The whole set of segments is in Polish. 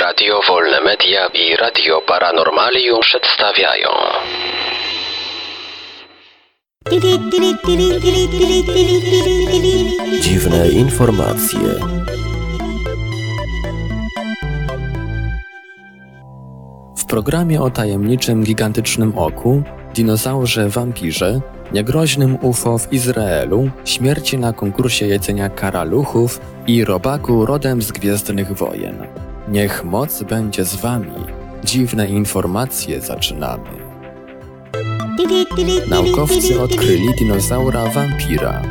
Radio Wolne Media i Radio Paranormalium przedstawiają Dziwne informacje. W programie o tajemniczym gigantycznym oku, dinozaurze wampirze, niegroźnym UFO w Izraelu, śmierci na konkursie jedzenia karaluchów i robaku rodem z Gwiezdnych Wojen. Niech moc będzie z wami. Dziwne informacje zaczynamy. Naukowcy odkryli dinozaura wampira.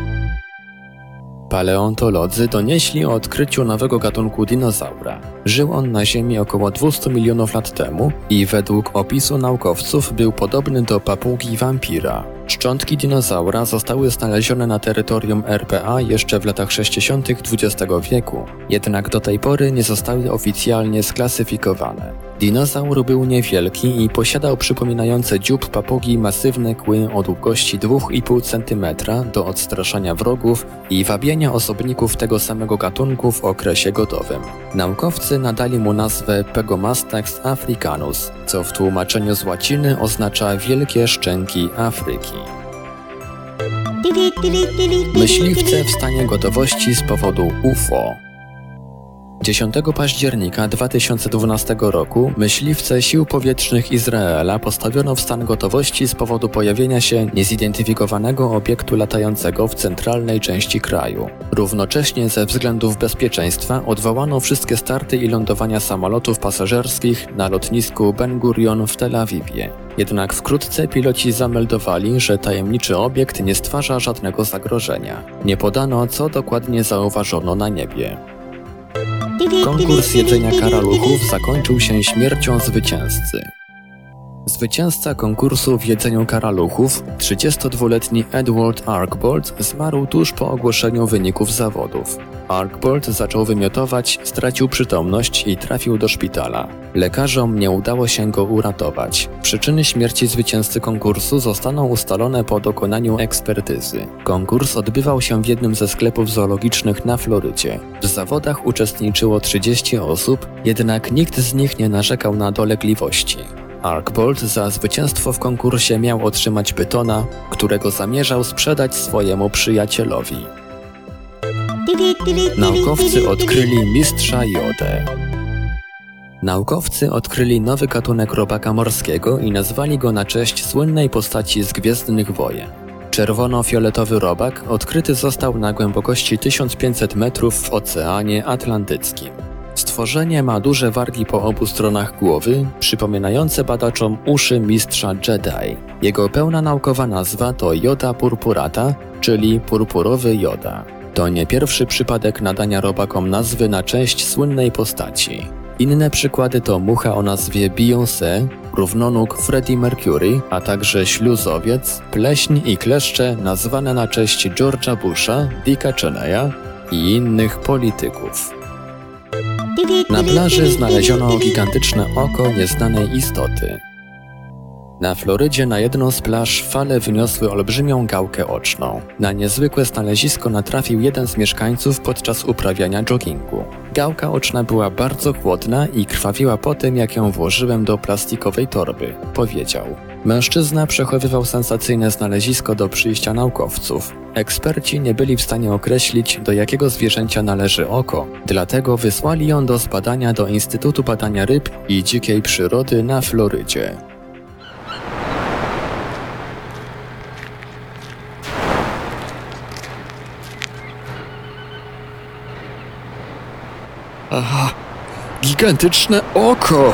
Paleontolodzy donieśli o odkryciu nowego gatunku dinozaura. Żył on na Ziemi około 200 milionów lat temu i według opisu naukowców był podobny do papugi wampira. Szczątki dinozaura zostały znalezione na terytorium RPA jeszcze w latach 60. XX wieku, jednak do tej pory nie zostały oficjalnie sklasyfikowane. Dinozaur był niewielki i posiadał przypominające dziób papugi masywne kły o długości 2,5 cm do odstraszania wrogów i wabienia osobników tego samego gatunku w okresie godowym. Naukowcy nadali mu nazwę Pegomastax africanus, co w tłumaczeniu z łaciny oznacza wielkie szczęki Afryki. Myśliwce w stanie gotowości z powodu UFO. 10 października 2012 roku myśliwce sił powietrznych Izraela postawiono w stan gotowości z powodu pojawienia się niezidentyfikowanego obiektu latającego w centralnej części kraju. Równocześnie ze względów bezpieczeństwa odwołano wszystkie starty i lądowania samolotów pasażerskich na lotnisku Ben Gurion w Tel Awiwie. Jednak wkrótce piloci zameldowali, że tajemniczy obiekt nie stwarza żadnego zagrożenia. Nie podano, co dokładnie zauważono na niebie. Konkurs jedzenia karaluchów zakończył się śmiercią zwycięzcy. Zwycięzca konkursu w jedzeniu karaluchów, 32-letni Edward Arkbold, zmarł tuż po ogłoszeniu wyników zawodów. Arkbold zaczął wymiotować, stracił przytomność i trafił do szpitala. Lekarzom nie udało się go uratować. Przyczyny śmierci zwycięzcy konkursu zostaną ustalone po dokonaniu ekspertyzy. Konkurs odbywał się w jednym ze sklepów zoologicznych na Florydzie. W zawodach uczestniczyło 30 osób, jednak nikt z nich nie narzekał na dolegliwości. Arkbold za zwycięstwo w konkursie miał otrzymać pytona, którego zamierzał sprzedać swojemu przyjacielowi. Naukowcy odkryli mistrza jodę. Naukowcy odkryli nowy gatunek robaka morskiego i nazwali go na cześć słynnej postaci z Gwiezdnych Wojen. Czerwono-fioletowy robak odkryty został na głębokości 1500 metrów w Oceanie Atlantyckim. Stworzenie ma duże wargi po obu stronach głowy, przypominające badaczom uszy mistrza Jedi. Jego pełna naukowa nazwa to Joda purpurata, czyli purpurowy joda. To nie pierwszy przypadek nadania robakom nazwy na cześć słynnej postaci. Inne przykłady to mucha o nazwie Beyoncé, równonóg Freddie Mercury, a także śluzowiec, pleśń i kleszcze nazwane na cześć George'a Busha, Dicka Cheneya i innych polityków. Na plaży znaleziono gigantyczne oko nieznanej istoty. Na Florydzie na jedną z plaż fale wyniosły olbrzymią gałkę oczną. Na niezwykłe znalezisko natrafił jeden z mieszkańców podczas uprawiania joggingu. Gałka oczna była bardzo chłodna i krwawiła po tym, jak ją włożyłem do plastikowej torby, powiedział. Mężczyzna przechowywał sensacyjne znalezisko do przyjścia naukowców. Eksperci nie byli w stanie określić, do jakiego zwierzęcia należy oko, dlatego wysłali ją do zbadania do Instytutu Badania Ryb i Dzikiej Przyrody na Florydzie. Aha, gigantyczne oko!